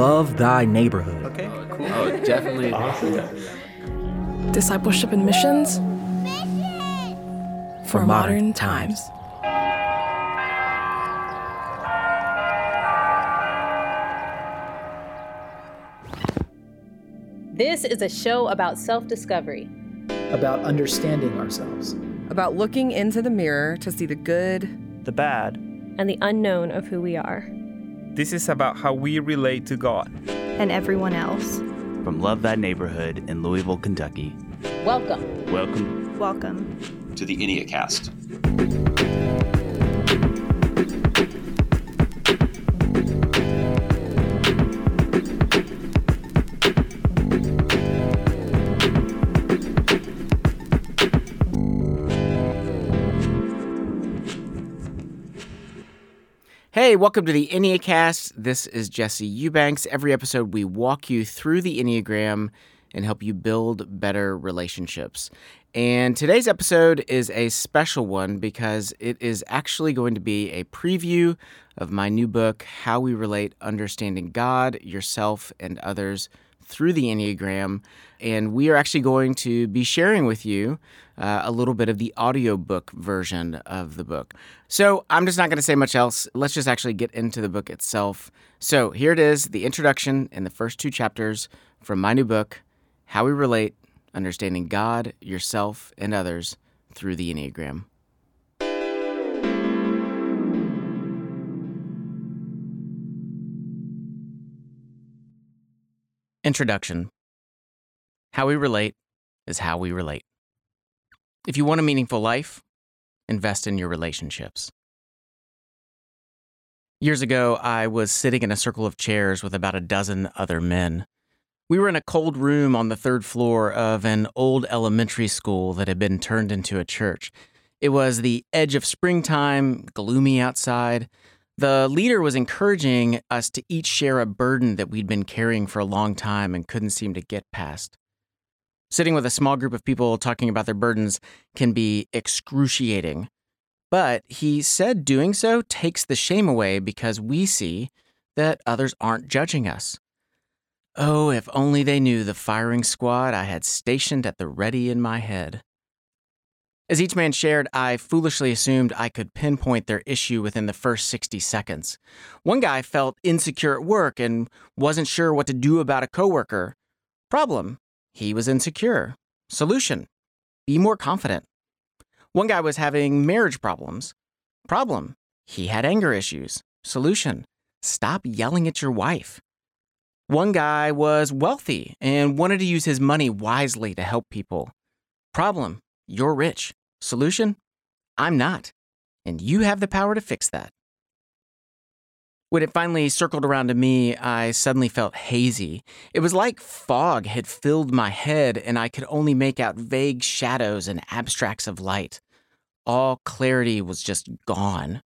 love thy neighborhood. Okay, oh, cool. Oh, definitely. Awesome. Discipleship and missions for, for modern, modern times. times. This is a show about self discovery, about understanding ourselves, about looking into the mirror to see the good, the bad, and the unknown of who we are. This is about how we relate to God and everyone else. From Love Thy Neighborhood in Louisville, Kentucky. Welcome. Welcome. Welcome to the Enneacast. Hey, welcome to the Enneacast. This is Jesse Eubanks. Every episode, we walk you through the Enneagram and help you build better relationships. And today's episode is a special one because it is actually going to be a preview of my new book, How We Relate Understanding God, Yourself, and Others Through the Enneagram. And we are actually going to be sharing with you uh, a little bit of the audiobook version of the book. So I'm just not going to say much else. Let's just actually get into the book itself. So here it is the introduction and the first two chapters from my new book, How We Relate Understanding God, Yourself, and Others Through the Enneagram. Introduction How we relate is how we relate. If you want a meaningful life, invest in your relationships. Years ago, I was sitting in a circle of chairs with about a dozen other men. We were in a cold room on the third floor of an old elementary school that had been turned into a church. It was the edge of springtime, gloomy outside. The leader was encouraging us to each share a burden that we'd been carrying for a long time and couldn't seem to get past. Sitting with a small group of people talking about their burdens can be excruciating. But he said doing so takes the shame away because we see that others aren't judging us. Oh, if only they knew the firing squad I had stationed at the ready in my head. As each man shared, I foolishly assumed I could pinpoint their issue within the first 60 seconds. One guy felt insecure at work and wasn't sure what to do about a coworker. Problem he was insecure. Solution be more confident. One guy was having marriage problems. Problem he had anger issues. Solution stop yelling at your wife. One guy was wealthy and wanted to use his money wisely to help people. Problem you're rich. Solution I'm not. And you have the power to fix that. When it finally circled around to me, I suddenly felt hazy. It was like fog had filled my head and I could only make out vague shadows and abstracts of light. All clarity was just gone.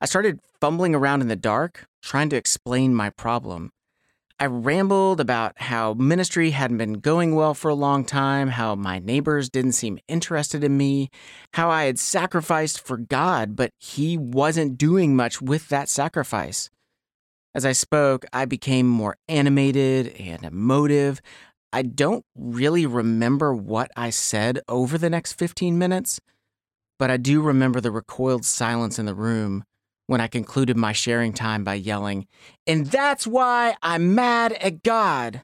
I started fumbling around in the dark, trying to explain my problem. I rambled about how ministry hadn't been going well for a long time, how my neighbors didn't seem interested in me, how I had sacrificed for God, but He wasn't doing much with that sacrifice. As I spoke, I became more animated and emotive. I don't really remember what I said over the next 15 minutes, but I do remember the recoiled silence in the room when I concluded my sharing time by yelling, And that's why I'm mad at God.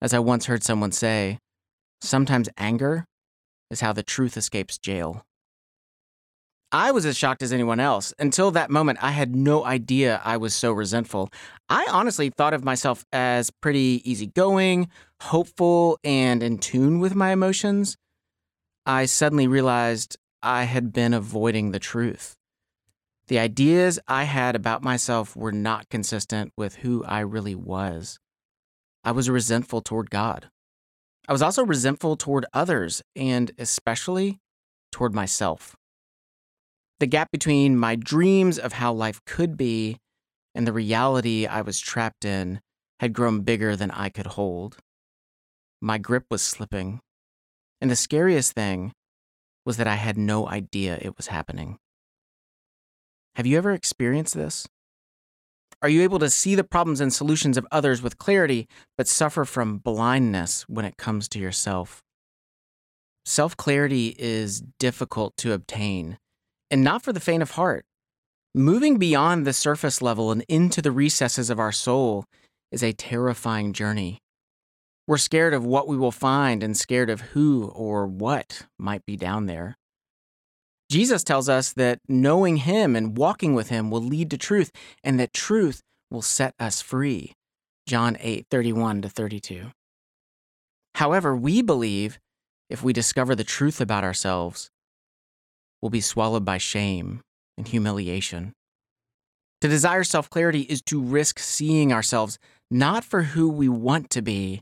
As I once heard someone say, sometimes anger is how the truth escapes jail. I was as shocked as anyone else. Until that moment, I had no idea I was so resentful. I honestly thought of myself as pretty easygoing, hopeful, and in tune with my emotions. I suddenly realized I had been avoiding the truth. The ideas I had about myself were not consistent with who I really was. I was resentful toward God. I was also resentful toward others, and especially toward myself. The gap between my dreams of how life could be and the reality I was trapped in had grown bigger than I could hold. My grip was slipping. And the scariest thing was that I had no idea it was happening. Have you ever experienced this? Are you able to see the problems and solutions of others with clarity, but suffer from blindness when it comes to yourself? Self clarity is difficult to obtain, and not for the faint of heart. Moving beyond the surface level and into the recesses of our soul is a terrifying journey. We're scared of what we will find and scared of who or what might be down there. Jesus tells us that knowing Him and walking with Him will lead to truth, and that truth will set us free. John 8 31 to 32. However, we believe if we discover the truth about ourselves, we'll be swallowed by shame and humiliation. To desire self clarity is to risk seeing ourselves not for who we want to be,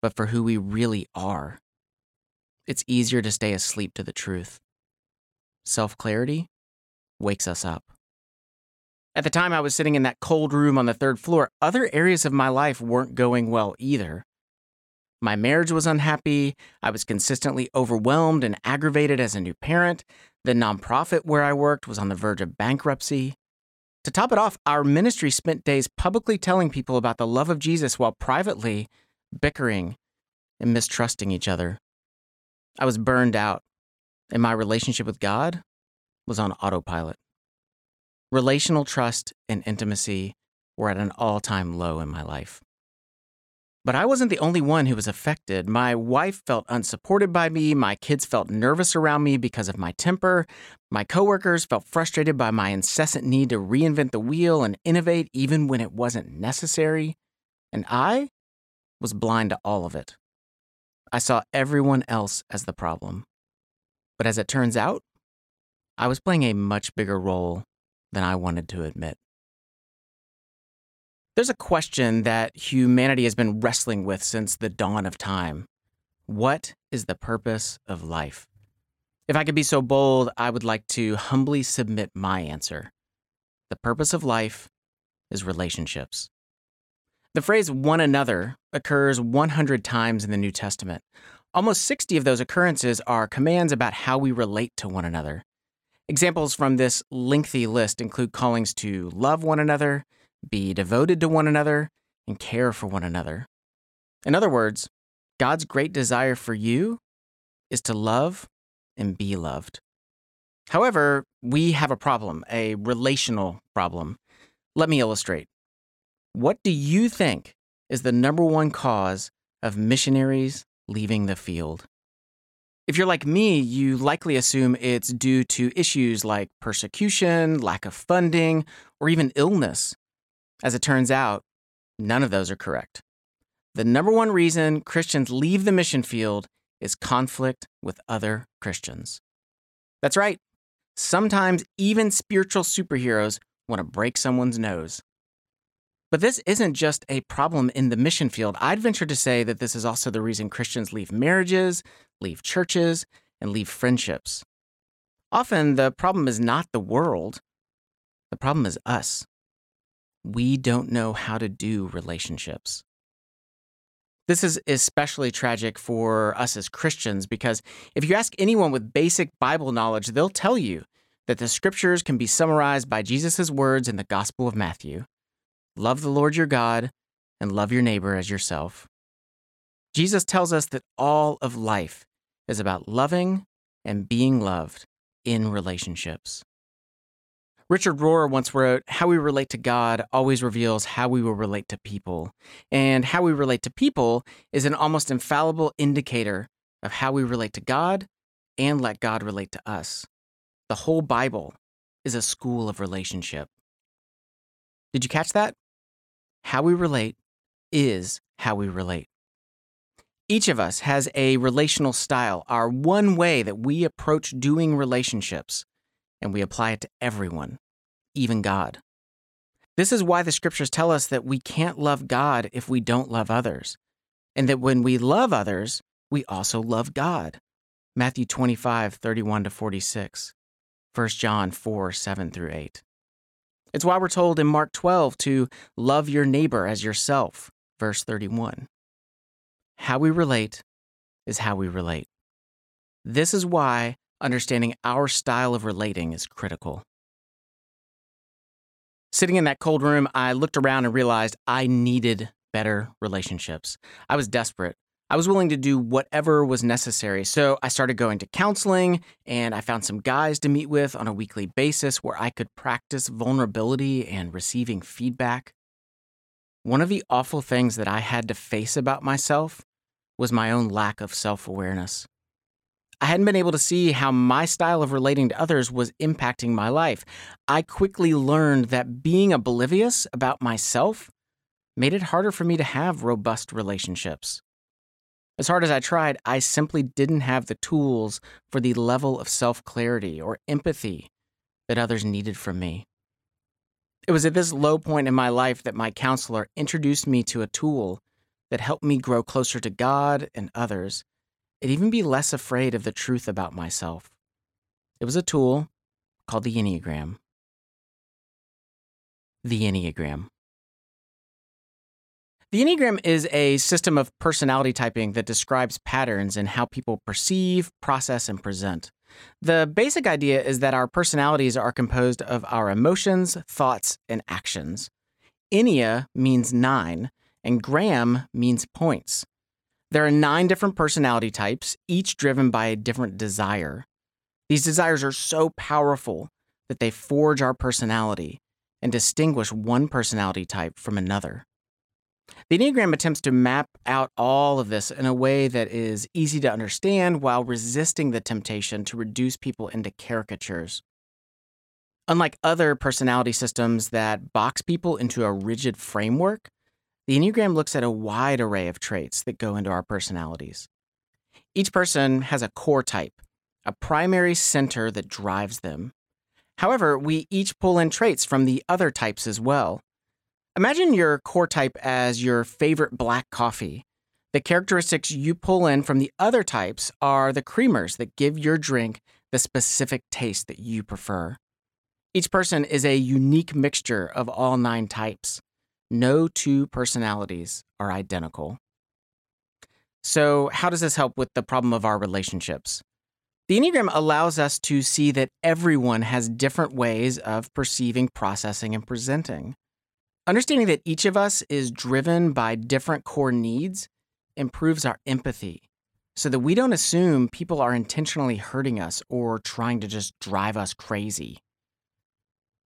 but for who we really are. It's easier to stay asleep to the truth self clarity wakes us up. At the time I was sitting in that cold room on the third floor, other areas of my life weren't going well either. My marriage was unhappy. I was consistently overwhelmed and aggravated as a new parent. The nonprofit where I worked was on the verge of bankruptcy. To top it off, our ministry spent days publicly telling people about the love of Jesus while privately bickering and mistrusting each other. I was burned out and my relationship with God was on autopilot. Relational trust and intimacy were at an all time low in my life. But I wasn't the only one who was affected. My wife felt unsupported by me. My kids felt nervous around me because of my temper. My coworkers felt frustrated by my incessant need to reinvent the wheel and innovate even when it wasn't necessary. And I was blind to all of it. I saw everyone else as the problem. But as it turns out, I was playing a much bigger role than I wanted to admit. There's a question that humanity has been wrestling with since the dawn of time What is the purpose of life? If I could be so bold, I would like to humbly submit my answer. The purpose of life is relationships. The phrase one another occurs 100 times in the New Testament, Almost 60 of those occurrences are commands about how we relate to one another. Examples from this lengthy list include callings to love one another, be devoted to one another, and care for one another. In other words, God's great desire for you is to love and be loved. However, we have a problem, a relational problem. Let me illustrate. What do you think is the number one cause of missionaries leaving the field. If you're like me, you likely assume it's due to issues like persecution, lack of funding, or even illness. As it turns out, none of those are correct. The number one reason Christians leave the mission field is conflict with other Christians. That's right. Sometimes even spiritual superheroes want to break someone's nose. But this isn't just a problem in the mission field. I'd venture to say that this is also the reason Christians leave marriages, leave churches, and leave friendships. Often the problem is not the world, the problem is us. We don't know how to do relationships. This is especially tragic for us as Christians because if you ask anyone with basic Bible knowledge, they'll tell you that the scriptures can be summarized by Jesus' words in the Gospel of Matthew. Love the Lord your God and love your neighbor as yourself. Jesus tells us that all of life is about loving and being loved in relationships. Richard Rohr once wrote, How we relate to God always reveals how we will relate to people. And how we relate to people is an almost infallible indicator of how we relate to God and let God relate to us. The whole Bible is a school of relationship. Did you catch that? How we relate is how we relate. Each of us has a relational style, our one way that we approach doing relationships, and we apply it to everyone, even God. This is why the scriptures tell us that we can't love God if we don't love others, and that when we love others, we also love God. Matthew 25, 31 to 46, 1 John 4, 7 through 8. It's why we're told in Mark 12 to love your neighbor as yourself, verse 31. How we relate is how we relate. This is why understanding our style of relating is critical. Sitting in that cold room, I looked around and realized I needed better relationships. I was desperate. I was willing to do whatever was necessary. So I started going to counseling and I found some guys to meet with on a weekly basis where I could practice vulnerability and receiving feedback. One of the awful things that I had to face about myself was my own lack of self awareness. I hadn't been able to see how my style of relating to others was impacting my life. I quickly learned that being oblivious about myself made it harder for me to have robust relationships. As hard as I tried, I simply didn't have the tools for the level of self clarity or empathy that others needed from me. It was at this low point in my life that my counselor introduced me to a tool that helped me grow closer to God and others, and even be less afraid of the truth about myself. It was a tool called the Enneagram. The Enneagram. The Enneagram is a system of personality typing that describes patterns in how people perceive, process, and present. The basic idea is that our personalities are composed of our emotions, thoughts, and actions. Ennea means nine, and gram means points. There are nine different personality types, each driven by a different desire. These desires are so powerful that they forge our personality and distinguish one personality type from another. The Enneagram attempts to map out all of this in a way that is easy to understand while resisting the temptation to reduce people into caricatures. Unlike other personality systems that box people into a rigid framework, the Enneagram looks at a wide array of traits that go into our personalities. Each person has a core type, a primary center that drives them. However, we each pull in traits from the other types as well. Imagine your core type as your favorite black coffee. The characteristics you pull in from the other types are the creamers that give your drink the specific taste that you prefer. Each person is a unique mixture of all nine types. No two personalities are identical. So, how does this help with the problem of our relationships? The Enneagram allows us to see that everyone has different ways of perceiving, processing, and presenting. Understanding that each of us is driven by different core needs improves our empathy so that we don't assume people are intentionally hurting us or trying to just drive us crazy.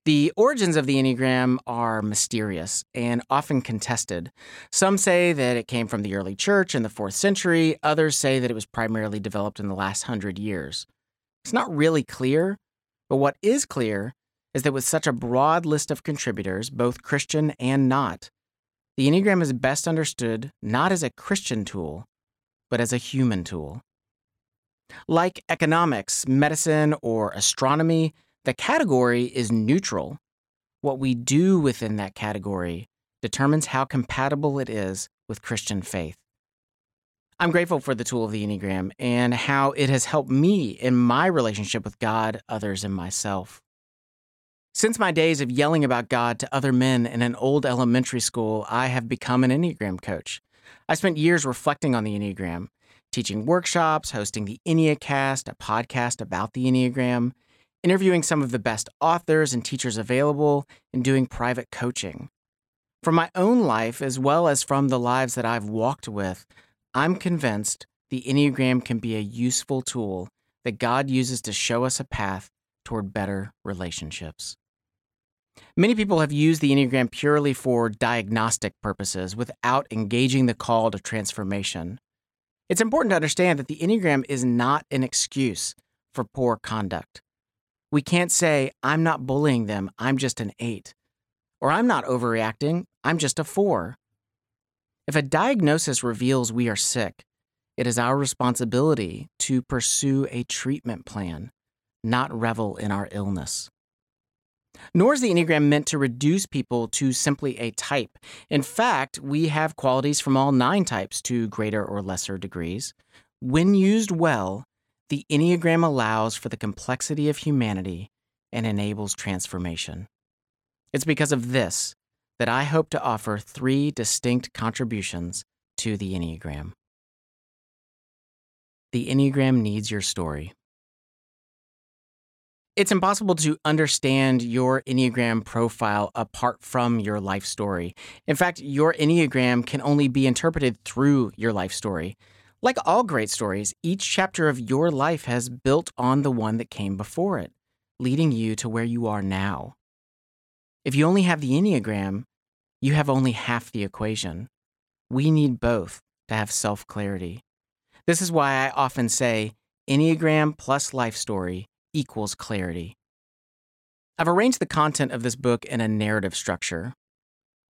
The origins of the Enneagram are mysterious and often contested. Some say that it came from the early church in the fourth century, others say that it was primarily developed in the last hundred years. It's not really clear, but what is clear is that with such a broad list of contributors, both Christian and not, the Enneagram is best understood not as a Christian tool, but as a human tool. Like economics, medicine, or astronomy, the category is neutral. What we do within that category determines how compatible it is with Christian faith. I'm grateful for the tool of the Enneagram and how it has helped me in my relationship with God, others, and myself. Since my days of yelling about God to other men in an old elementary school, I have become an Enneagram coach. I spent years reflecting on the Enneagram, teaching workshops, hosting the Enneacast, a podcast about the Enneagram, interviewing some of the best authors and teachers available, and doing private coaching. From my own life, as well as from the lives that I've walked with, I'm convinced the Enneagram can be a useful tool that God uses to show us a path toward better relationships. Many people have used the Enneagram purely for diagnostic purposes without engaging the call to transformation. It's important to understand that the Enneagram is not an excuse for poor conduct. We can't say, I'm not bullying them, I'm just an eight. Or I'm not overreacting, I'm just a four. If a diagnosis reveals we are sick, it is our responsibility to pursue a treatment plan, not revel in our illness. Nor is the Enneagram meant to reduce people to simply a type. In fact, we have qualities from all nine types to greater or lesser degrees. When used well, the Enneagram allows for the complexity of humanity and enables transformation. It's because of this that I hope to offer three distinct contributions to the Enneagram. The Enneagram needs your story. It's impossible to understand your Enneagram profile apart from your life story. In fact, your Enneagram can only be interpreted through your life story. Like all great stories, each chapter of your life has built on the one that came before it, leading you to where you are now. If you only have the Enneagram, you have only half the equation. We need both to have self clarity. This is why I often say Enneagram plus life story equals clarity. I've arranged the content of this book in a narrative structure,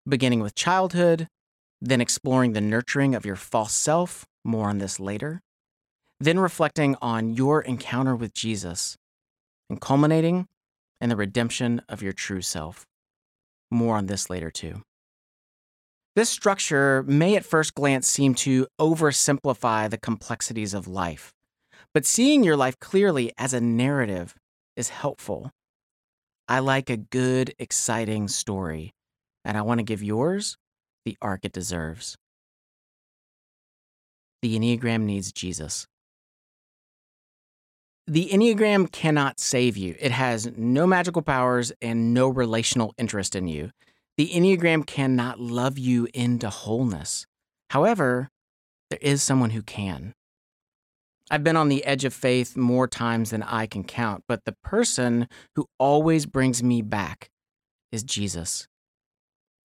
beginning with childhood, then exploring the nurturing of your false self, more on this later, then reflecting on your encounter with Jesus, and culminating in the redemption of your true self. More on this later, too. This structure may at first glance seem to oversimplify the complexities of life, but seeing your life clearly as a narrative is helpful. I like a good, exciting story, and I want to give yours the arc it deserves. The Enneagram needs Jesus. The Enneagram cannot save you. It has no magical powers and no relational interest in you. The Enneagram cannot love you into wholeness. However, there is someone who can. I've been on the edge of faith more times than I can count, but the person who always brings me back is Jesus.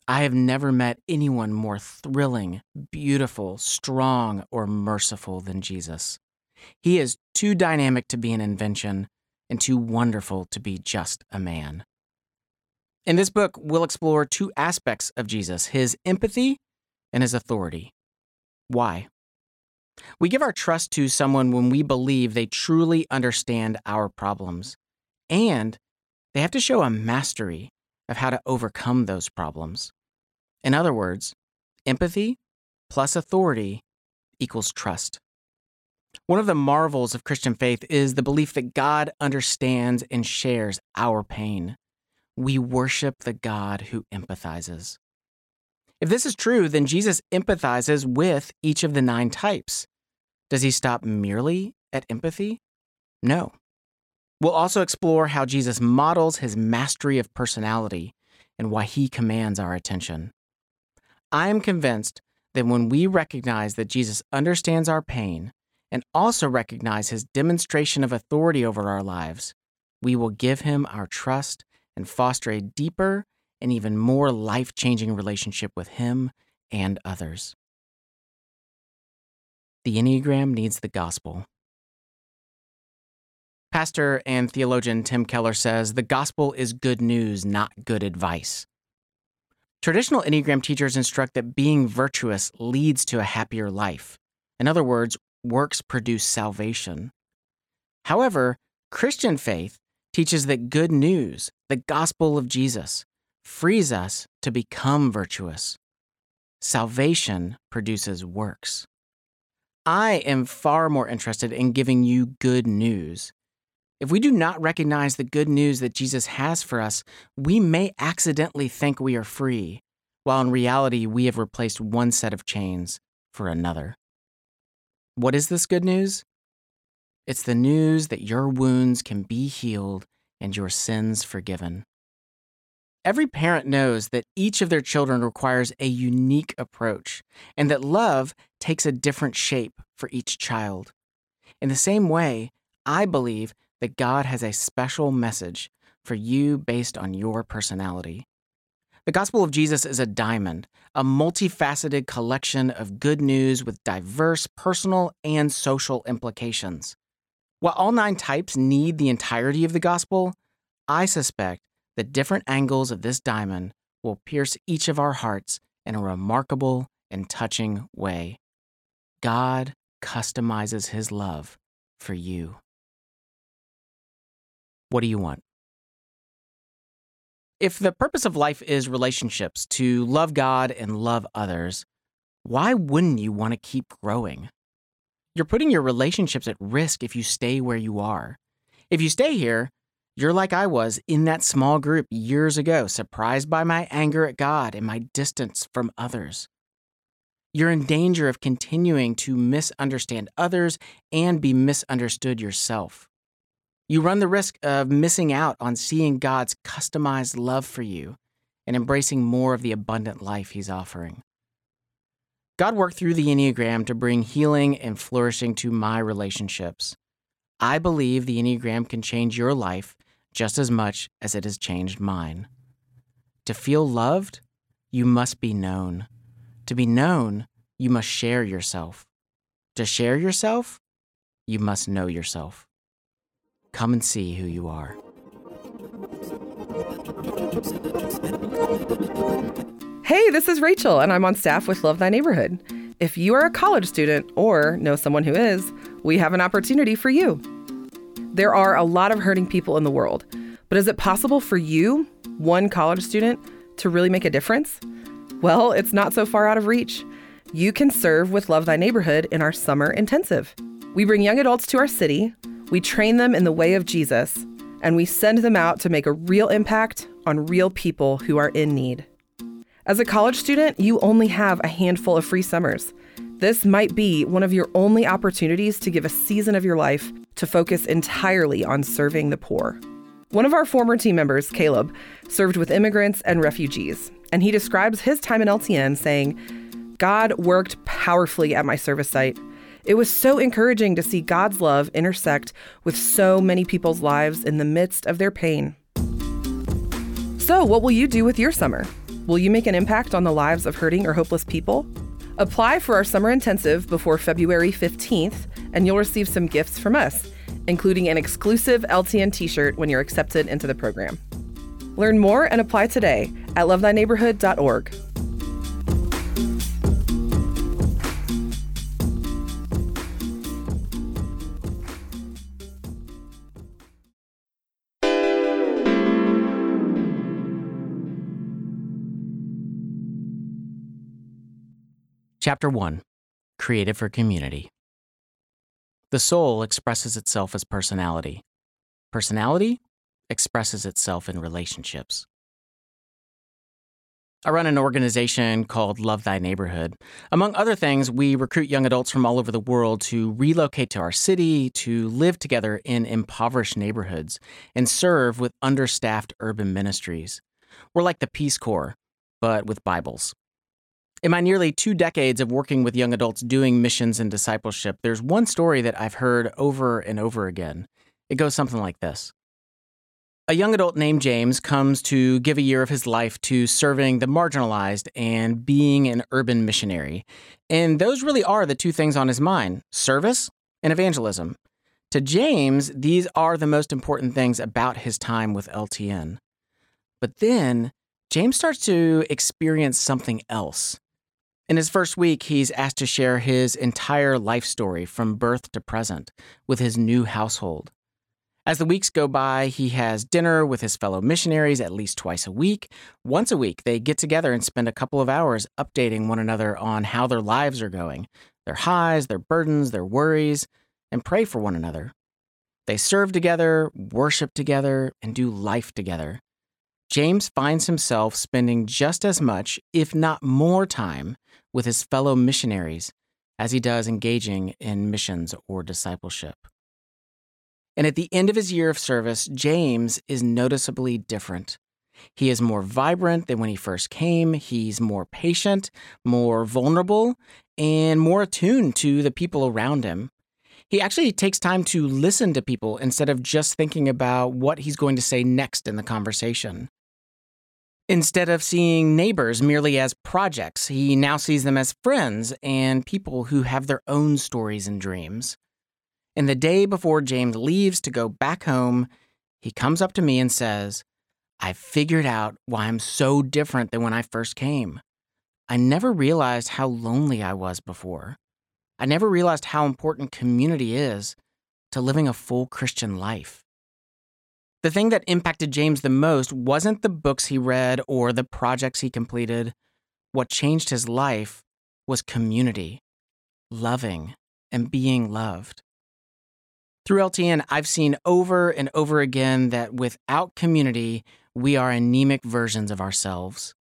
I have never met anyone more thrilling, beautiful, strong, or merciful than Jesus. He is too dynamic to be an invention and too wonderful to be just a man. In this book, we'll explore two aspects of Jesus his empathy and his authority. Why? We give our trust to someone when we believe they truly understand our problems, and they have to show a mastery of how to overcome those problems. In other words, empathy plus authority equals trust. One of the marvels of Christian faith is the belief that God understands and shares our pain. We worship the God who empathizes. If this is true, then Jesus empathizes with each of the nine types. Does he stop merely at empathy? No. We'll also explore how Jesus models his mastery of personality and why he commands our attention. I am convinced that when we recognize that Jesus understands our pain and also recognize his demonstration of authority over our lives, we will give him our trust and foster a deeper and even more life changing relationship with him and others. The Enneagram needs the gospel. Pastor and theologian Tim Keller says the gospel is good news, not good advice. Traditional Enneagram teachers instruct that being virtuous leads to a happier life. In other words, works produce salvation. However, Christian faith teaches that good news, the gospel of Jesus, frees us to become virtuous. Salvation produces works. I am far more interested in giving you good news. If we do not recognize the good news that Jesus has for us, we may accidentally think we are free, while in reality, we have replaced one set of chains for another. What is this good news? It's the news that your wounds can be healed and your sins forgiven. Every parent knows that each of their children requires a unique approach and that love takes a different shape for each child. In the same way, I believe that God has a special message for you based on your personality. The Gospel of Jesus is a diamond, a multifaceted collection of good news with diverse personal and social implications. While all nine types need the entirety of the Gospel, I suspect that different angles of this diamond will pierce each of our hearts in a remarkable and touching way. God customizes his love for you. What do you want? If the purpose of life is relationships, to love God and love others, why wouldn't you want to keep growing? You're putting your relationships at risk if you stay where you are. If you stay here, you're like I was in that small group years ago, surprised by my anger at God and my distance from others. You're in danger of continuing to misunderstand others and be misunderstood yourself. You run the risk of missing out on seeing God's customized love for you and embracing more of the abundant life He's offering. God worked through the Enneagram to bring healing and flourishing to my relationships. I believe the Enneagram can change your life just as much as it has changed mine. To feel loved, you must be known. To be known, you must share yourself. To share yourself, you must know yourself. Come and see who you are. Hey, this is Rachel, and I'm on staff with Love Thy Neighborhood. If you are a college student or know someone who is, we have an opportunity for you. There are a lot of hurting people in the world, but is it possible for you, one college student, to really make a difference? Well, it's not so far out of reach. You can serve with Love Thy Neighborhood in our summer intensive. We bring young adults to our city, we train them in the way of Jesus, and we send them out to make a real impact on real people who are in need. As a college student, you only have a handful of free summers. This might be one of your only opportunities to give a season of your life to focus entirely on serving the poor. One of our former team members, Caleb, served with immigrants and refugees, and he describes his time in LTN saying, God worked powerfully at my service site. It was so encouraging to see God's love intersect with so many people's lives in the midst of their pain. So, what will you do with your summer? Will you make an impact on the lives of hurting or hopeless people? Apply for our summer intensive before February 15th, and you'll receive some gifts from us, including an exclusive LTN t shirt when you're accepted into the program. Learn more and apply today at lovethyneighborhood.org. Chapter 1 Created for Community. The soul expresses itself as personality. Personality expresses itself in relationships. I run an organization called Love Thy Neighborhood. Among other things, we recruit young adults from all over the world to relocate to our city, to live together in impoverished neighborhoods, and serve with understaffed urban ministries. We're like the Peace Corps, but with Bibles. In my nearly two decades of working with young adults doing missions and discipleship, there's one story that I've heard over and over again. It goes something like this A young adult named James comes to give a year of his life to serving the marginalized and being an urban missionary. And those really are the two things on his mind service and evangelism. To James, these are the most important things about his time with LTN. But then, James starts to experience something else. In his first week, he's asked to share his entire life story from birth to present with his new household. As the weeks go by, he has dinner with his fellow missionaries at least twice a week. Once a week, they get together and spend a couple of hours updating one another on how their lives are going, their highs, their burdens, their worries, and pray for one another. They serve together, worship together, and do life together. James finds himself spending just as much, if not more, time with his fellow missionaries as he does engaging in missions or discipleship. And at the end of his year of service, James is noticeably different. He is more vibrant than when he first came. He's more patient, more vulnerable, and more attuned to the people around him. He actually takes time to listen to people instead of just thinking about what he's going to say next in the conversation. Instead of seeing neighbors merely as projects, he now sees them as friends and people who have their own stories and dreams. And the day before James leaves to go back home, he comes up to me and says, I've figured out why I'm so different than when I first came. I never realized how lonely I was before. I never realized how important community is to living a full Christian life. The thing that impacted James the most wasn't the books he read or the projects he completed. What changed his life was community, loving, and being loved. Through LTN, I've seen over and over again that without community, we are anemic versions of ourselves.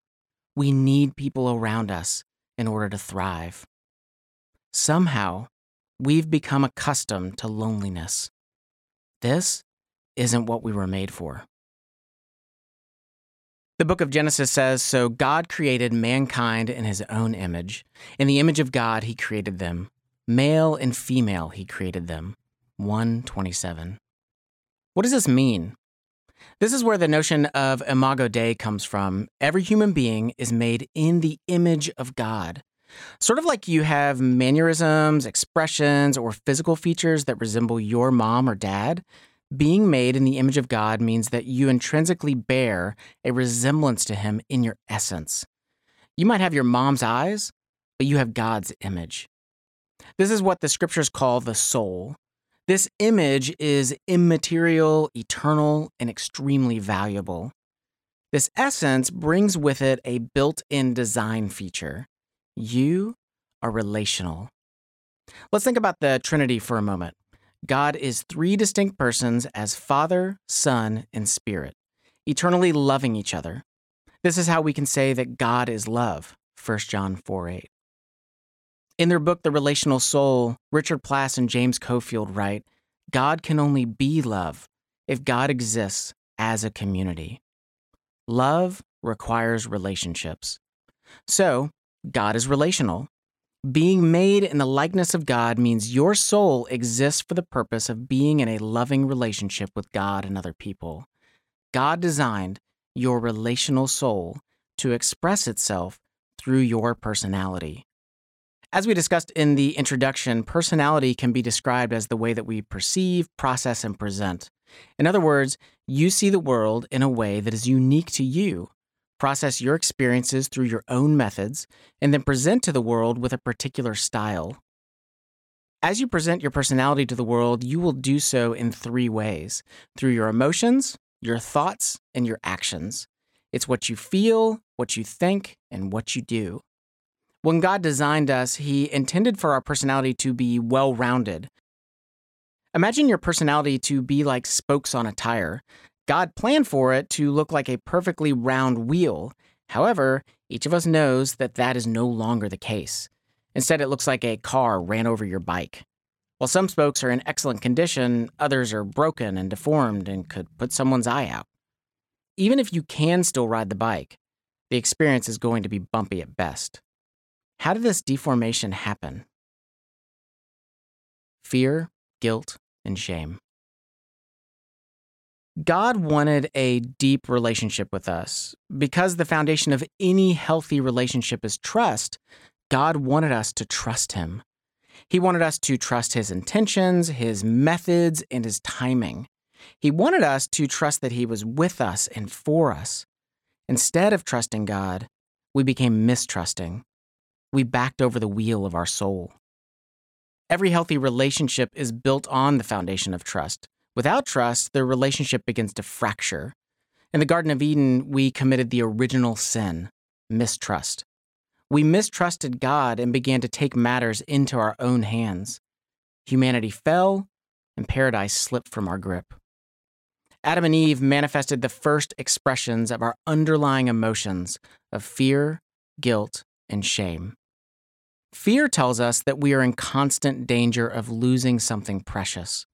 We need people around us in order to thrive. Somehow, we've become accustomed to loneliness. This isn't what we were made for. The book of Genesis says So God created mankind in his own image. In the image of God, he created them. Male and female, he created them. 127. What does this mean? This is where the notion of imago Dei comes from. Every human being is made in the image of God. Sort of like you have mannerisms, expressions, or physical features that resemble your mom or dad, being made in the image of God means that you intrinsically bear a resemblance to Him in your essence. You might have your mom's eyes, but you have God's image. This is what the scriptures call the soul. This image is immaterial, eternal, and extremely valuable. This essence brings with it a built in design feature. You are relational. Let's think about the Trinity for a moment. God is three distinct persons as Father, Son, and Spirit, eternally loving each other. This is how we can say that God is love, 1 John 4 8. In their book, The Relational Soul, Richard Plass and James Cofield write God can only be love if God exists as a community. Love requires relationships. So, God is relational. Being made in the likeness of God means your soul exists for the purpose of being in a loving relationship with God and other people. God designed your relational soul to express itself through your personality. As we discussed in the introduction, personality can be described as the way that we perceive, process, and present. In other words, you see the world in a way that is unique to you process your experiences through your own methods, and then present to the world with a particular style. As you present your personality to the world, you will do so in three ways through your emotions, your thoughts, and your actions. It's what you feel, what you think, and what you do. When God designed us, He intended for our personality to be well rounded. Imagine your personality to be like spokes on a tire. God planned for it to look like a perfectly round wheel. However, each of us knows that that is no longer the case. Instead, it looks like a car ran over your bike. While some spokes are in excellent condition, others are broken and deformed and could put someone's eye out. Even if you can still ride the bike, the experience is going to be bumpy at best. How did this deformation happen? Fear, guilt, and shame. God wanted a deep relationship with us. Because the foundation of any healthy relationship is trust, God wanted us to trust Him. He wanted us to trust His intentions, His methods, and His timing. He wanted us to trust that He was with us and for us. Instead of trusting God, we became mistrusting. We backed over the wheel of our soul. Every healthy relationship is built on the foundation of trust. Without trust, the relationship begins to fracture. In the Garden of Eden, we committed the original sin mistrust. We mistrusted God and began to take matters into our own hands. Humanity fell, and paradise slipped from our grip. Adam and Eve manifested the first expressions of our underlying emotions of fear, guilt, and shame. Fear tells us that we are in constant danger of losing something precious.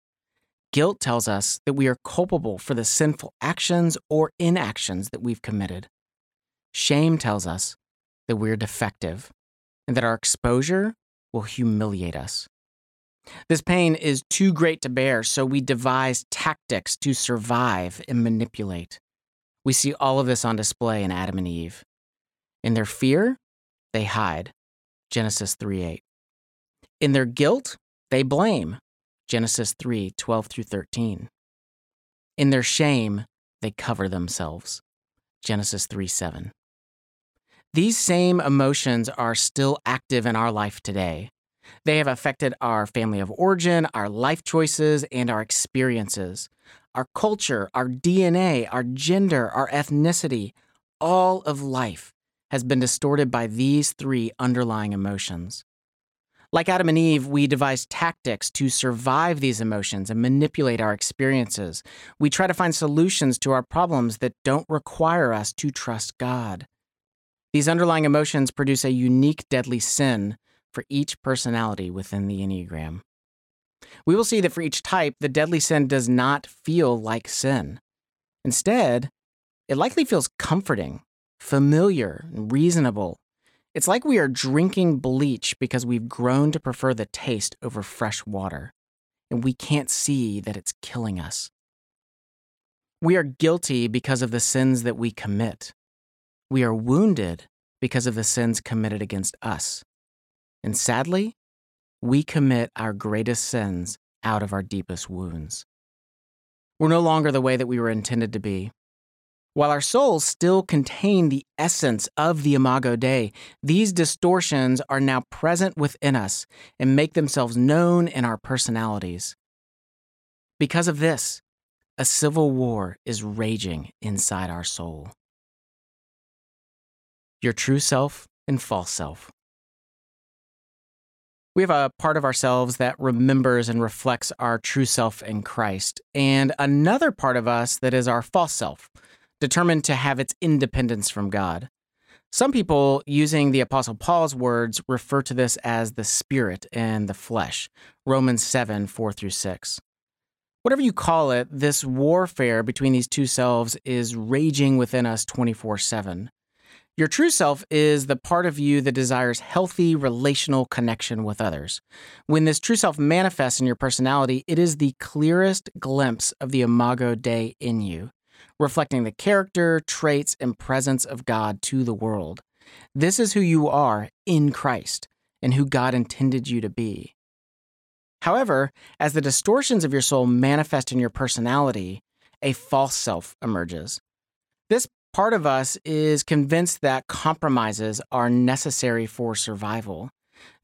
Guilt tells us that we are culpable for the sinful actions or inactions that we've committed. Shame tells us that we're defective and that our exposure will humiliate us. This pain is too great to bear, so we devise tactics to survive and manipulate. We see all of this on display in Adam and Eve. In their fear, they hide. Genesis 3 8. In their guilt, they blame. Genesis 3 12 through 13. In their shame, they cover themselves. Genesis 3 7. These same emotions are still active in our life today. They have affected our family of origin, our life choices, and our experiences. Our culture, our DNA, our gender, our ethnicity, all of life has been distorted by these three underlying emotions. Like Adam and Eve, we devise tactics to survive these emotions and manipulate our experiences. We try to find solutions to our problems that don't require us to trust God. These underlying emotions produce a unique deadly sin for each personality within the Enneagram. we will see that for each type, the deadly sin does not feel like sin. Instead, it likely feels comforting, familiar, and reasonable. It's like we are drinking bleach because we've grown to prefer the taste over fresh water, and we can't see that it's killing us. We are guilty because of the sins that we commit. We are wounded because of the sins committed against us. And sadly, we commit our greatest sins out of our deepest wounds. We're no longer the way that we were intended to be. While our souls still contain the essence of the Imago Dei, these distortions are now present within us and make themselves known in our personalities. Because of this, a civil war is raging inside our soul. Your true self and false self. We have a part of ourselves that remembers and reflects our true self in Christ, and another part of us that is our false self, determined to have its independence from God. Some people, using the Apostle Paul's words, refer to this as the spirit and the flesh, Romans 7 4 through 6. Whatever you call it, this warfare between these two selves is raging within us 24 7. Your true self is the part of you that desires healthy relational connection with others. When this true self manifests in your personality, it is the clearest glimpse of the Imago Dei in you, reflecting the character, traits, and presence of God to the world. This is who you are in Christ and who God intended you to be. However, as the distortions of your soul manifest in your personality, a false self emerges. This part of us is convinced that compromises are necessary for survival.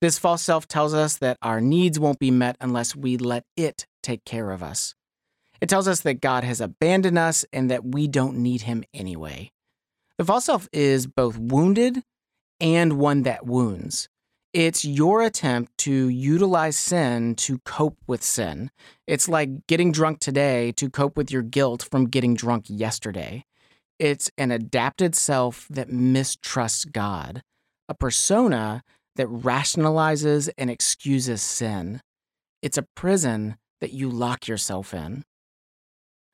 This false self tells us that our needs won't be met unless we let it take care of us. It tells us that God has abandoned us and that we don't need him anyway. The false self is both wounded and one that wounds. It's your attempt to utilize sin to cope with sin. It's like getting drunk today to cope with your guilt from getting drunk yesterday. It's an adapted self that mistrusts God, a persona that rationalizes and excuses sin. It's a prison that you lock yourself in.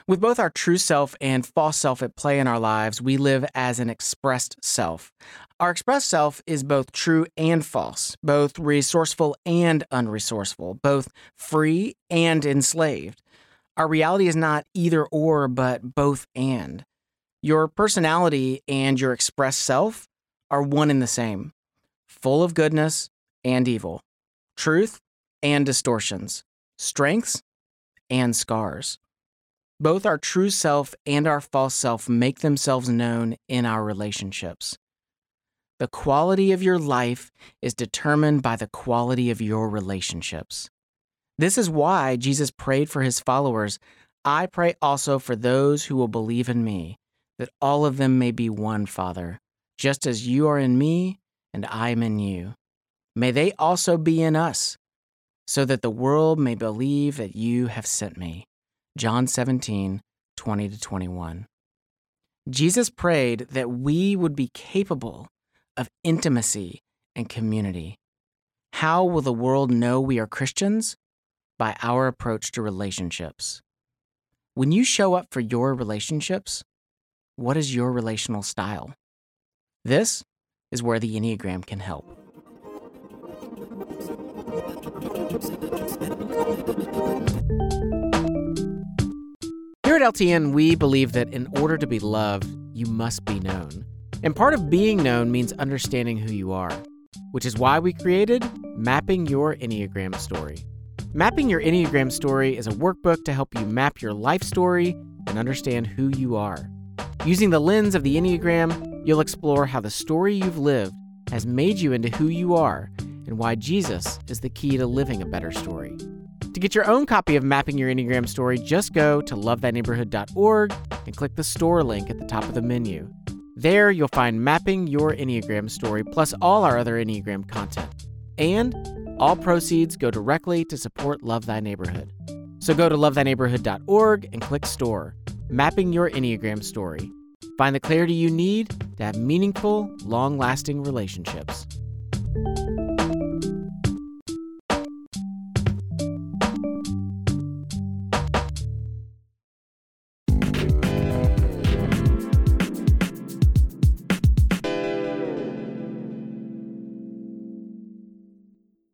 With both our true self and false self at play in our lives, we live as an expressed self. Our expressed self is both true and false, both resourceful and unresourceful, both free and enslaved. Our reality is not either or, but both and. Your personality and your expressed self are one and the same, full of goodness and evil, truth and distortions, strengths and scars. Both our true self and our false self make themselves known in our relationships. The quality of your life is determined by the quality of your relationships. This is why Jesus prayed for his followers I pray also for those who will believe in me that all of them may be one, Father, just as you are in me and I am in you. May they also be in us, so that the world may believe that you have sent me. John 17, 20 to 21. Jesus prayed that we would be capable of intimacy and community. How will the world know we are Christians? By our approach to relationships. When you show up for your relationships, what is your relational style? This is where the Enneagram can help. Here at LTN, we believe that in order to be loved, you must be known. And part of being known means understanding who you are, which is why we created Mapping Your Enneagram Story. Mapping Your Enneagram Story is a workbook to help you map your life story and understand who you are. Using the lens of the Enneagram, you'll explore how the story you've lived has made you into who you are and why Jesus is the key to living a better story. To get your own copy of Mapping Your Enneagram Story, just go to lovethyneighborhood.org and click the store link at the top of the menu. There, you'll find Mapping Your Enneagram Story plus all our other Enneagram content. And all proceeds go directly to support Love Thy Neighborhood. So go to lovethyneighborhood.org and click store mapping your Enneagram story. Find the clarity you need to have meaningful, long lasting relationships.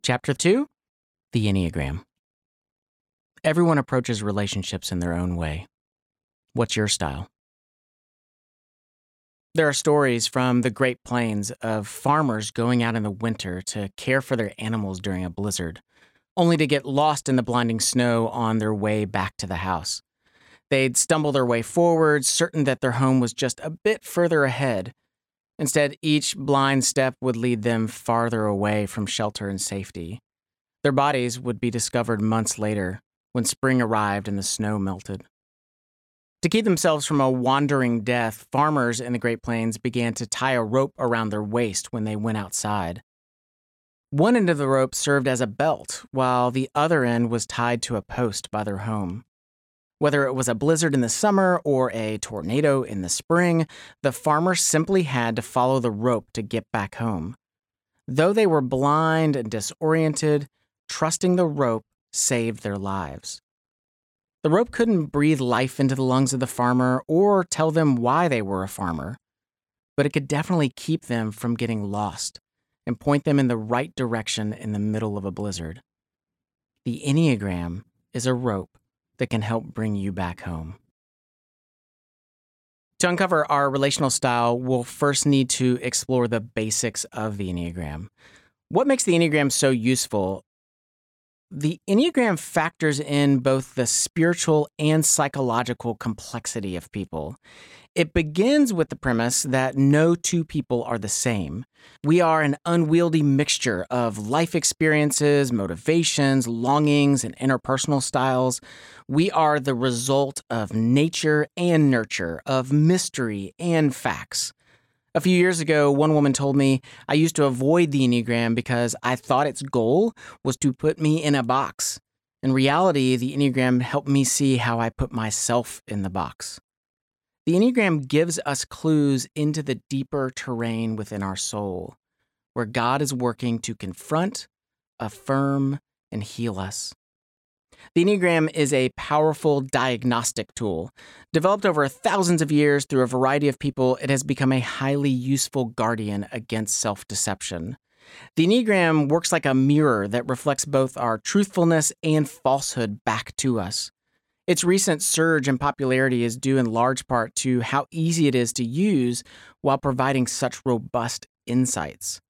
Chapter 2 The Enneagram. Everyone approaches relationships in their own way. What's your style? There are stories from the Great Plains of farmers going out in the winter to care for their animals during a blizzard, only to get lost in the blinding snow on their way back to the house. They'd stumble their way forward, certain that their home was just a bit further ahead. Instead, each blind step would lead them farther away from shelter and safety. Their bodies would be discovered months later when spring arrived and the snow melted. To keep themselves from a wandering death, farmers in the Great Plains began to tie a rope around their waist when they went outside. One end of the rope served as a belt, while the other end was tied to a post by their home. Whether it was a blizzard in the summer or a tornado in the spring, the farmer simply had to follow the rope to get back home. Though they were blind and disoriented, trusting the rope saved their lives. The rope couldn't breathe life into the lungs of the farmer or tell them why they were a farmer, but it could definitely keep them from getting lost and point them in the right direction in the middle of a blizzard. The Enneagram is a rope that can help bring you back home. To uncover our relational style, we'll first need to explore the basics of the Enneagram. What makes the Enneagram so useful? The Enneagram factors in both the spiritual and psychological complexity of people. It begins with the premise that no two people are the same. We are an unwieldy mixture of life experiences, motivations, longings, and interpersonal styles. We are the result of nature and nurture, of mystery and facts. A few years ago, one woman told me I used to avoid the Enneagram because I thought its goal was to put me in a box. In reality, the Enneagram helped me see how I put myself in the box. The Enneagram gives us clues into the deeper terrain within our soul, where God is working to confront, affirm, and heal us. The Enneagram is a powerful diagnostic tool. Developed over thousands of years through a variety of people, it has become a highly useful guardian against self deception. The Enneagram works like a mirror that reflects both our truthfulness and falsehood back to us. Its recent surge in popularity is due in large part to how easy it is to use while providing such robust insights.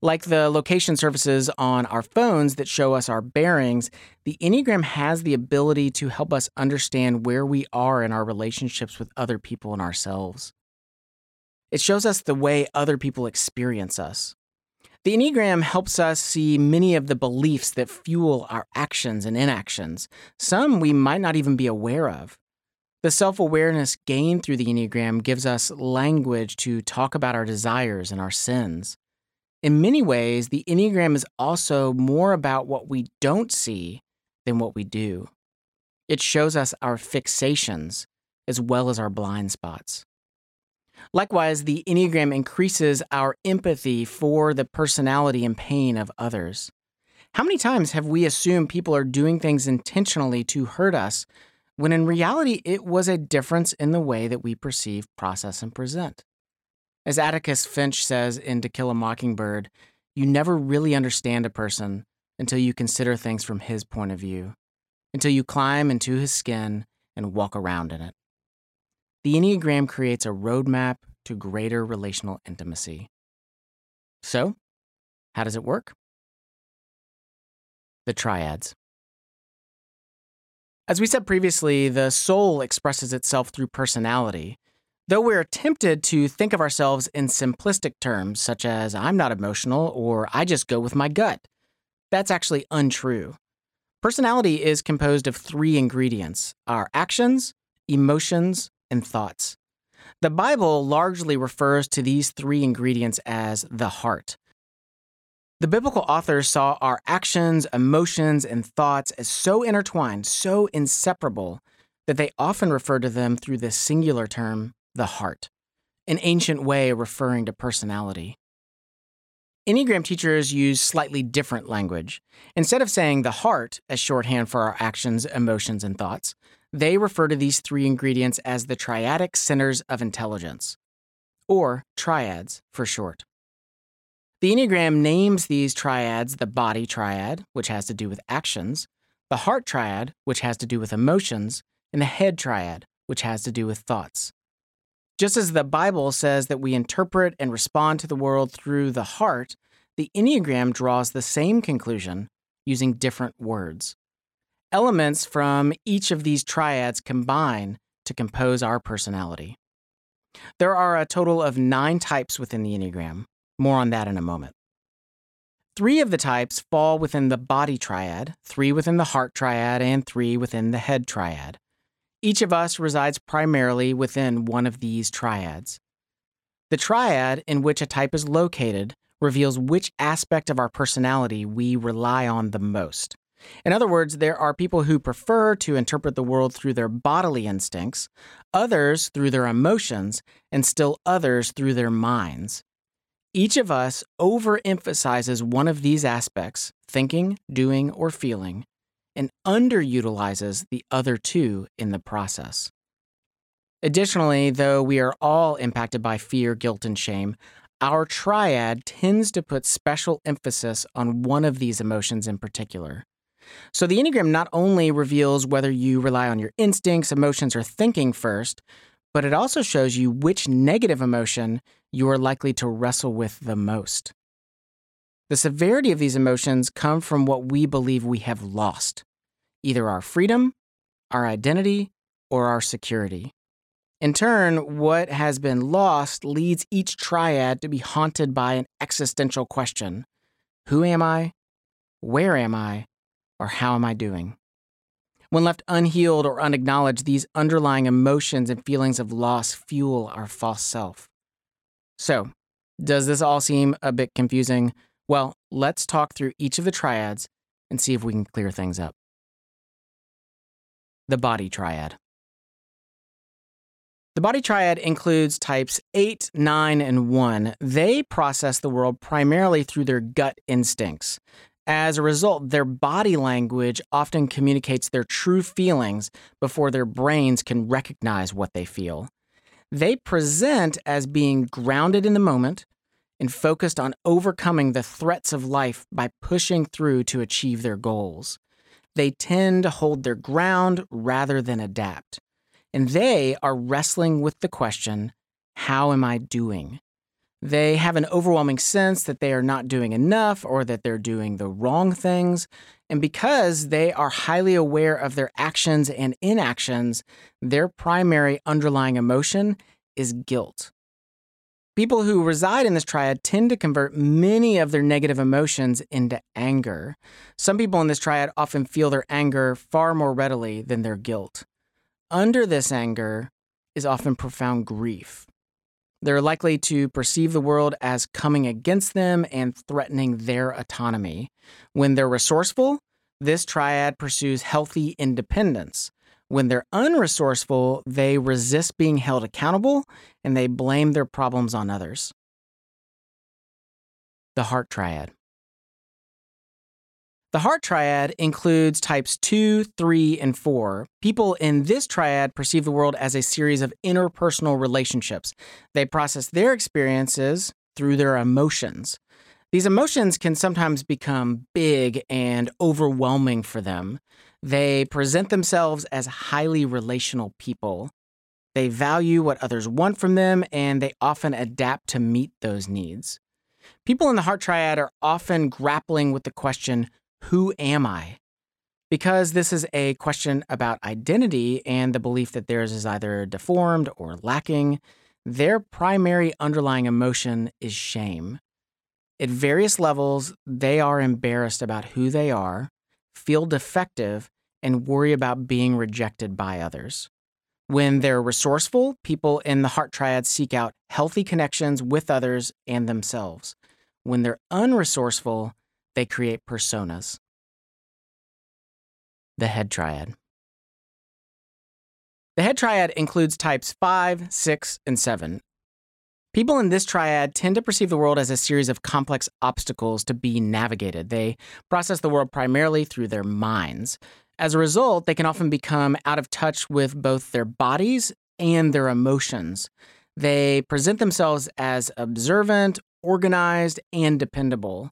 Like the location services on our phones that show us our bearings, the Enneagram has the ability to help us understand where we are in our relationships with other people and ourselves. It shows us the way other people experience us. The Enneagram helps us see many of the beliefs that fuel our actions and inactions, some we might not even be aware of. The self awareness gained through the Enneagram gives us language to talk about our desires and our sins. In many ways, the Enneagram is also more about what we don't see than what we do. It shows us our fixations as well as our blind spots. Likewise, the Enneagram increases our empathy for the personality and pain of others. How many times have we assumed people are doing things intentionally to hurt us when in reality it was a difference in the way that we perceive, process, and present? As Atticus Finch says in To Kill a Mockingbird, you never really understand a person until you consider things from his point of view, until you climb into his skin and walk around in it. The Enneagram creates a roadmap to greater relational intimacy. So, how does it work? The triads. As we said previously, the soul expresses itself through personality. Though we're tempted to think of ourselves in simplistic terms, such as I'm not emotional or I just go with my gut, that's actually untrue. Personality is composed of three ingredients our actions, emotions, and thoughts. The Bible largely refers to these three ingredients as the heart. The biblical authors saw our actions, emotions, and thoughts as so intertwined, so inseparable, that they often refer to them through the singular term, the heart, an ancient way of referring to personality. Enneagram teachers use slightly different language. Instead of saying the heart as shorthand for our actions, emotions, and thoughts, they refer to these three ingredients as the triadic centers of intelligence, or triads for short. The Enneagram names these triads the body triad, which has to do with actions, the heart triad, which has to do with emotions, and the head triad, which has to do with thoughts. Just as the Bible says that we interpret and respond to the world through the heart, the Enneagram draws the same conclusion using different words. Elements from each of these triads combine to compose our personality. There are a total of nine types within the Enneagram. More on that in a moment. Three of the types fall within the body triad, three within the heart triad, and three within the head triad. Each of us resides primarily within one of these triads. The triad in which a type is located reveals which aspect of our personality we rely on the most. In other words, there are people who prefer to interpret the world through their bodily instincts, others through their emotions, and still others through their minds. Each of us overemphasizes one of these aspects, thinking, doing, or feeling, and underutilizes the other two in the process. Additionally, though we are all impacted by fear, guilt, and shame, our triad tends to put special emphasis on one of these emotions in particular. So the Enneagram not only reveals whether you rely on your instincts, emotions, or thinking first, but it also shows you which negative emotion you are likely to wrestle with the most. The severity of these emotions come from what we believe we have lost either our freedom, our identity, or our security. In turn, what has been lost leads each triad to be haunted by an existential question Who am I? Where am I? Or how am I doing? When left unhealed or unacknowledged, these underlying emotions and feelings of loss fuel our false self. So, does this all seem a bit confusing? Well, let's talk through each of the triads and see if we can clear things up. The body triad. The body triad includes types 8, 9, and 1. They process the world primarily through their gut instincts. As a result, their body language often communicates their true feelings before their brains can recognize what they feel. They present as being grounded in the moment and focused on overcoming the threats of life by pushing through to achieve their goals. They tend to hold their ground rather than adapt. And they are wrestling with the question how am I doing? They have an overwhelming sense that they are not doing enough or that they're doing the wrong things. And because they are highly aware of their actions and inactions, their primary underlying emotion is guilt. People who reside in this triad tend to convert many of their negative emotions into anger. Some people in this triad often feel their anger far more readily than their guilt. Under this anger is often profound grief. They're likely to perceive the world as coming against them and threatening their autonomy. When they're resourceful, this triad pursues healthy independence. When they're unresourceful, they resist being held accountable and they blame their problems on others. The heart triad. The heart triad includes types 2, 3, and 4. People in this triad perceive the world as a series of interpersonal relationships. They process their experiences through their emotions. These emotions can sometimes become big and overwhelming for them. They present themselves as highly relational people. They value what others want from them and they often adapt to meet those needs. People in the heart triad are often grappling with the question who am I? Because this is a question about identity and the belief that theirs is either deformed or lacking, their primary underlying emotion is shame. At various levels, they are embarrassed about who they are, feel defective, and worry about being rejected by others. When they're resourceful, people in the heart triad seek out healthy connections with others and themselves. When they're unresourceful, they create personas. The head triad. The head triad includes types 5, 6, and 7. People in this triad tend to perceive the world as a series of complex obstacles to be navigated. They process the world primarily through their minds. As a result, they can often become out of touch with both their bodies and their emotions. They present themselves as observant, organized, and dependable.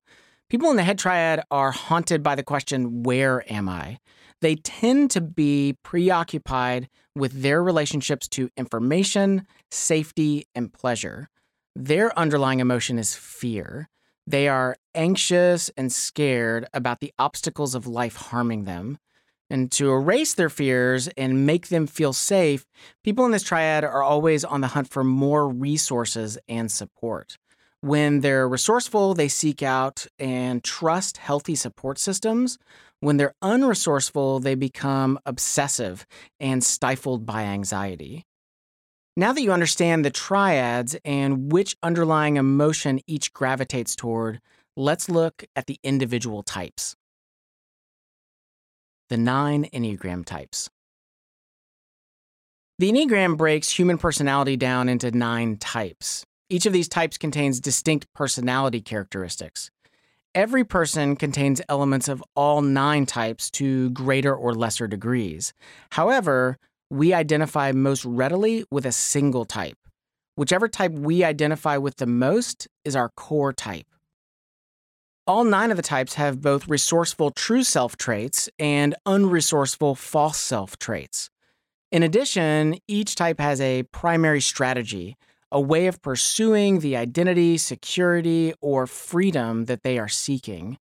People in the head triad are haunted by the question, Where am I? They tend to be preoccupied with their relationships to information, safety, and pleasure. Their underlying emotion is fear. They are anxious and scared about the obstacles of life harming them. And to erase their fears and make them feel safe, people in this triad are always on the hunt for more resources and support. When they're resourceful, they seek out and trust healthy support systems. When they're unresourceful, they become obsessive and stifled by anxiety. Now that you understand the triads and which underlying emotion each gravitates toward, let's look at the individual types. The nine Enneagram types. The Enneagram breaks human personality down into nine types. Each of these types contains distinct personality characteristics. Every person contains elements of all nine types to greater or lesser degrees. However, we identify most readily with a single type. Whichever type we identify with the most is our core type. All nine of the types have both resourceful true self traits and unresourceful false self traits. In addition, each type has a primary strategy, a way of pursuing the identity, security, or freedom that they are seeking.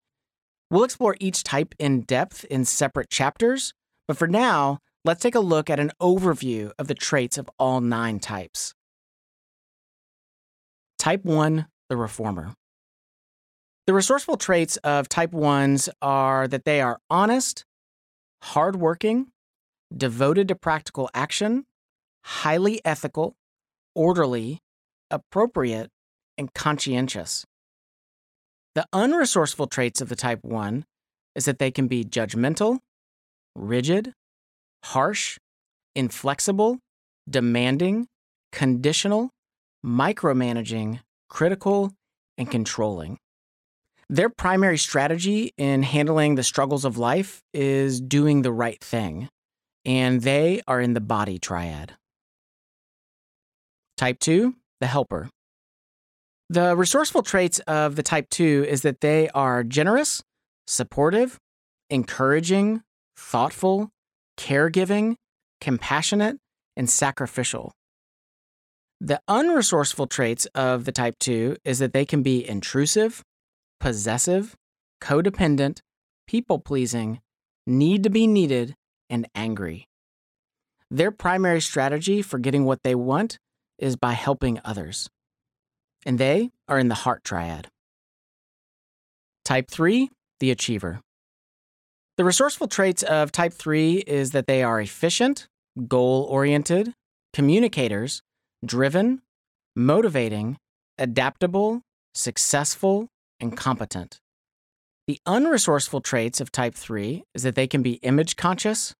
We'll explore each type in depth in separate chapters, but for now, let's take a look at an overview of the traits of all nine types. Type 1, the reformer. The resourceful traits of type 1s are that they are honest, hardworking, devoted to practical action, highly ethical, orderly, appropriate, and conscientious. The unresourceful traits of the type 1 is that they can be judgmental, rigid, harsh, inflexible, demanding, conditional, micromanaging, critical, and controlling. Their primary strategy in handling the struggles of life is doing the right thing, and they are in the body triad. Type 2, the helper. The resourceful traits of the type 2 is that they are generous, supportive, encouraging, thoughtful, caregiving, compassionate, and sacrificial. The unresourceful traits of the type 2 is that they can be intrusive, possessive, codependent, people pleasing, need to be needed, and angry. Their primary strategy for getting what they want is by helping others. And they are in the heart triad. Type 3, the achiever. The resourceful traits of type 3 is that they are efficient, goal oriented, communicators, driven, motivating, adaptable, successful, and competent. The unresourceful traits of type 3 is that they can be image conscious.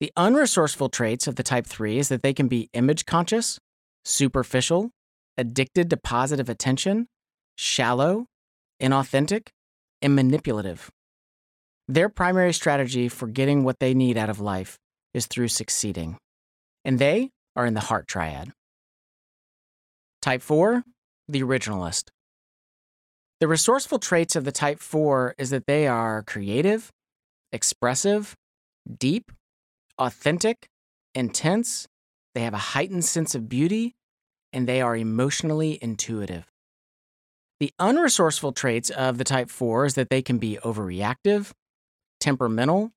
The unresourceful traits of the type 3 is that they can be image conscious, superficial, addicted to positive attention, shallow, inauthentic, and manipulative. Their primary strategy for getting what they need out of life is through succeeding, and they are in the heart triad. Type 4, the originalist. The resourceful traits of the type 4 is that they are creative, expressive, deep, authentic, intense, they have a heightened sense of beauty, and they are emotionally intuitive. The unresourceful traits of the type 4 is that they can be overreactive, temperamental,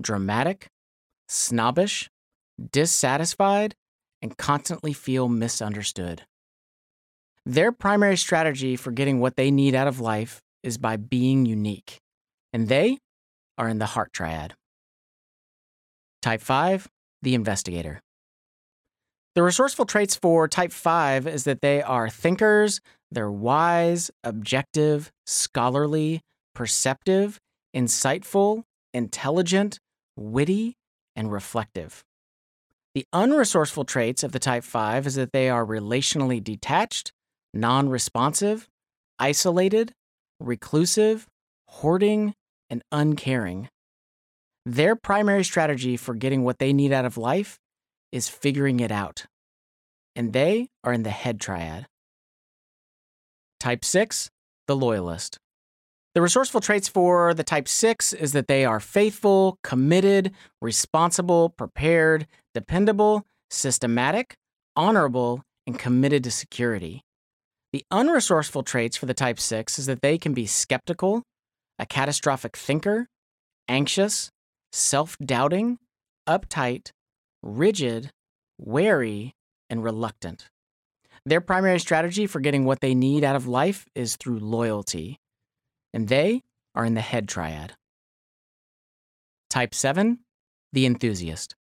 dramatic, snobbish, dissatisfied, and constantly feel misunderstood. Their primary strategy for getting what they need out of life is by being unique, and they are in the heart triad. Type 5, the investigator. The resourceful traits for type 5 is that they are thinkers, they're wise, objective, scholarly, perceptive, insightful, intelligent, witty, and reflective. The unresourceful traits of the type 5 is that they are relationally detached, non responsive, isolated, reclusive, hoarding, and uncaring. Their primary strategy for getting what they need out of life is figuring it out. and they are in the head triad. Type 6, the loyalist. The resourceful traits for the type 6 is that they are faithful, committed, responsible, prepared, dependable, systematic, honorable, and committed to security. The unresourceful traits for the type 6 is that they can be skeptical, a catastrophic thinker, anxious, self doubting, uptight, rigid, wary, and reluctant. Their primary strategy for getting what they need out of life is through loyalty, and they are in the head triad. Type 7, the enthusiast.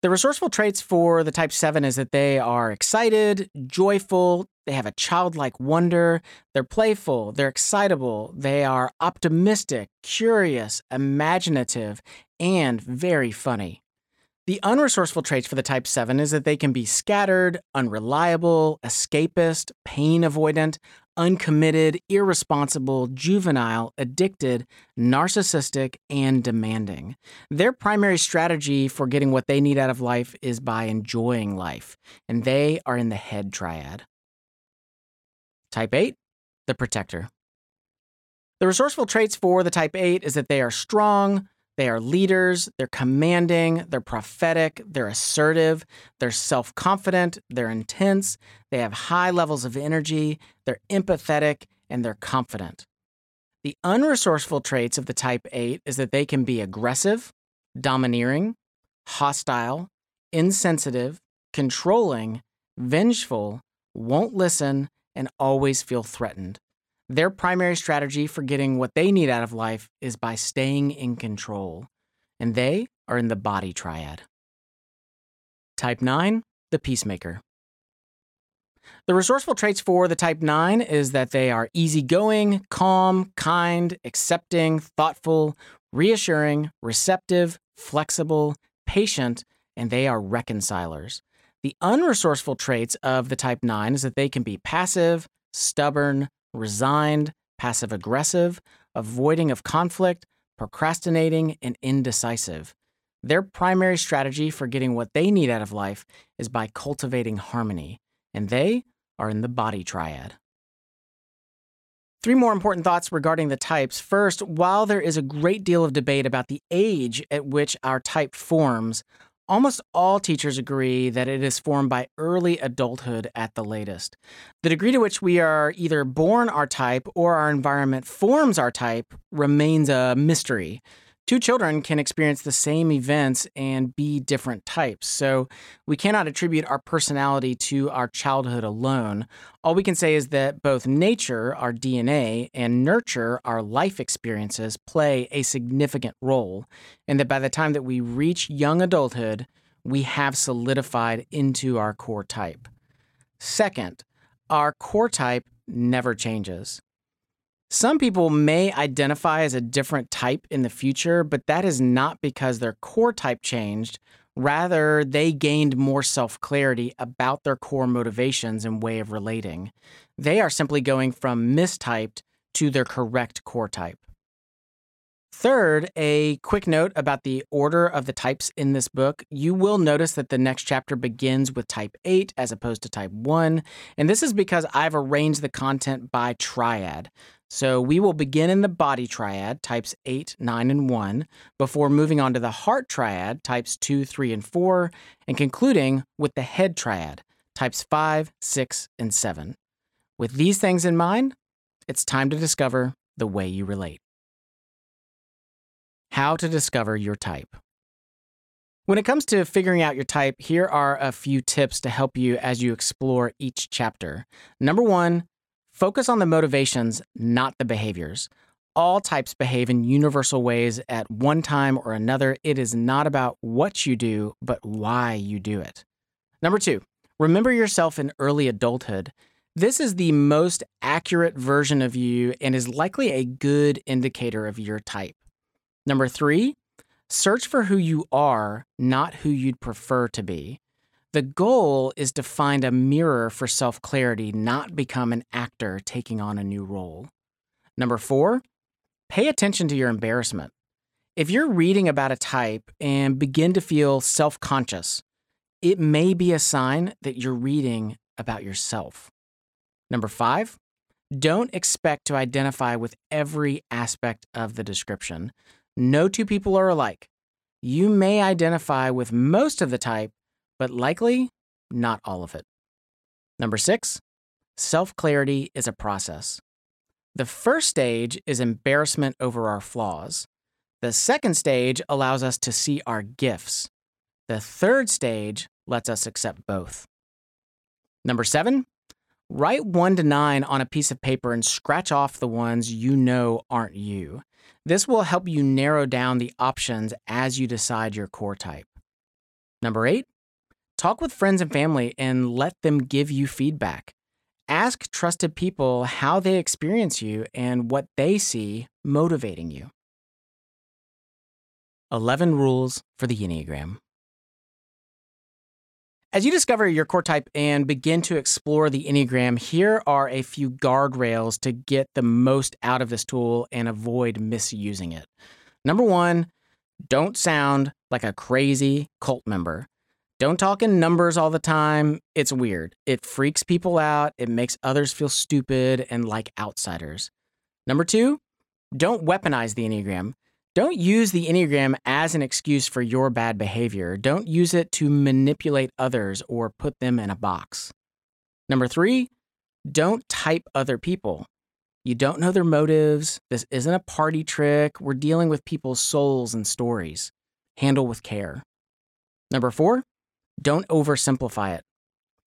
The resourceful traits for the type 7 is that they are excited, joyful, they have a childlike wonder, they're playful, they're excitable, they are optimistic, curious, imaginative, and very funny. The unresourceful traits for the type 7 is that they can be scattered, unreliable, escapist, pain avoidant, uncommitted, irresponsible, juvenile, addicted, narcissistic, and demanding. Their primary strategy for getting what they need out of life is by enjoying life, and they are in the head triad. Type 8, the protector. The resourceful traits for the type 8 is that they are strong, they are leaders, they're commanding, they're prophetic, they're assertive, they're self confident, they're intense, they have high levels of energy, they're empathetic, and they're confident. The unresourceful traits of the type 8 is that they can be aggressive, domineering, hostile, insensitive, controlling, vengeful, won't listen, and always feel threatened. Their primary strategy for getting what they need out of life is by staying in control, and they are in the body triad. Type 9, the peacemaker. The resourceful traits for the type 9 is that they are easygoing, calm, kind, accepting, thoughtful, reassuring, receptive, flexible, patient, and they are reconcilers. The unresourceful traits of the type 9 is that they can be passive, stubborn, resigned, passive aggressive, avoiding of conflict, procrastinating, and indecisive. Their primary strategy for getting what they need out of life is by cultivating harmony, and they are in the body triad. Three more important thoughts regarding the types. First, while there is a great deal of debate about the age at which our type forms, Almost all teachers agree that it is formed by early adulthood at the latest. The degree to which we are either born our type or our environment forms our type remains a mystery two children can experience the same events and be different types. So we cannot attribute our personality to our childhood alone. All we can say is that both nature, our DNA, and nurture, our life experiences, play a significant role, and that by the time that we reach young adulthood, we have solidified into our core type. Second, our core type never changes. Some people may identify as a different type in the future, but that is not because their core type changed. Rather, they gained more self clarity about their core motivations and way of relating. They are simply going from mistyped to their correct core type. Third, a quick note about the order of the types in this book. You will notice that the next chapter begins with type 8 as opposed to type 1, and this is because I've arranged the content by triad. So we will begin in the body triad, types 8, 9, and 1, before moving on to the heart triad, types 2, 3, and 4, and concluding with the head triad, types 5, 6, and 7. With these things in mind, it's time to discover the way you relate. How to discover your type. When it comes to figuring out your type, here are a few tips to help you as you explore each chapter. Number one, Focus on the motivations, not the behaviors. All types behave in universal ways at one time or another. It is not about what you do, but why you do it. Number two, remember yourself in early adulthood. This is the most accurate version of you and is likely a good indicator of your type. Number three, search for who you are, not who you'd prefer to be. The goal is to find a mirror for self clarity, not become an actor taking on a new role. Number four, pay attention to your embarrassment. If you're reading about a type and begin to feel self conscious, it may be a sign that you're reading about yourself. Number five, don't expect to identify with every aspect of the description. No two people are alike. You may identify with most of the type, but likely not all of it. Number six, self clarity is a process. The first stage is embarrassment over our flaws. The second stage allows us to see our gifts. The third stage lets us accept both. Number seven, write one to nine on a piece of paper and scratch off the ones you know aren't you. This will help you narrow down the options as you decide your core type. Number eight, talk with friends and family and let them give you feedback. Ask trusted people how they experience you and what they see motivating you. 11 Rules for the Enneagram. As you discover your core type and begin to explore the Enneagram, here are a few guardrails to get the most out of this tool and avoid misusing it. Number one, don't sound like a crazy cult member. Don't talk in numbers all the time. It's weird. It freaks people out. It makes others feel stupid and like outsiders. Number two, don't weaponize the Enneagram. Don't use the Enneagram as an excuse for your bad behavior. Don't use it to manipulate others or put them in a box. Number three, don't type other people. You don't know their motives. This isn't a party trick. We're dealing with people's souls and stories. Handle with care. Number four, don't oversimplify it.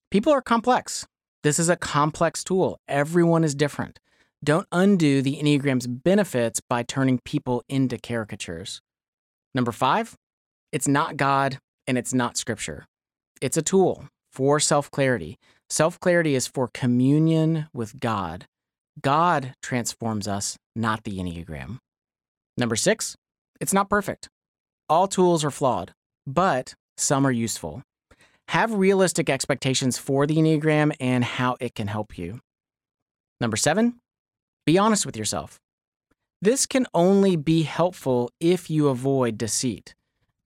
People are complex. This is a complex tool. Everyone is different. Don't undo the Enneagram's benefits by turning people into caricatures. Number five, it's not God and it's not Scripture. It's a tool for self clarity. Self clarity is for communion with God. God transforms us, not the Enneagram. Number six, it's not perfect. All tools are flawed, but some are useful. Have realistic expectations for the Enneagram and how it can help you. Number seven, be honest with yourself. This can only be helpful if you avoid deceit.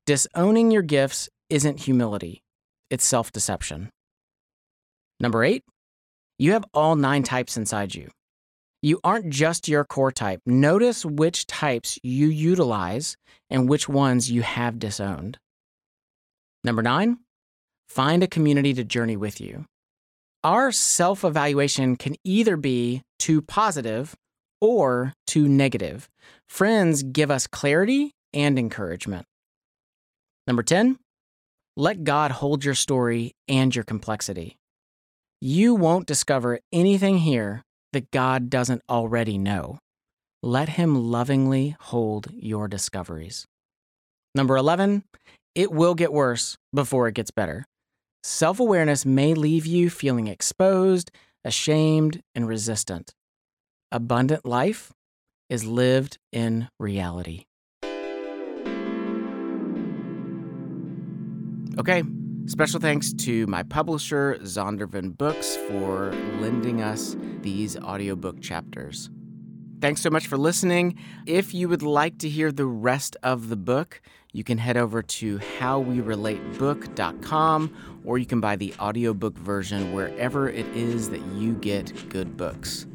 Disowning your gifts isn't humility, it's self deception. Number eight, you have all nine types inside you. You aren't just your core type. Notice which types you utilize and which ones you have disowned. Number nine, find a community to journey with you. Our self evaluation can either be too positive or too negative. Friends give us clarity and encouragement. Number 10, let God hold your story and your complexity. You won't discover anything here that God doesn't already know. Let Him lovingly hold your discoveries. Number 11, it will get worse before it gets better. Self awareness may leave you feeling exposed, ashamed, and resistant. Abundant life is lived in reality. Okay, special thanks to my publisher, Zondervan Books, for lending us these audiobook chapters. Thanks so much for listening. If you would like to hear the rest of the book, you can head over to howwerelatebook.com or you can buy the audiobook version wherever it is that you get good books.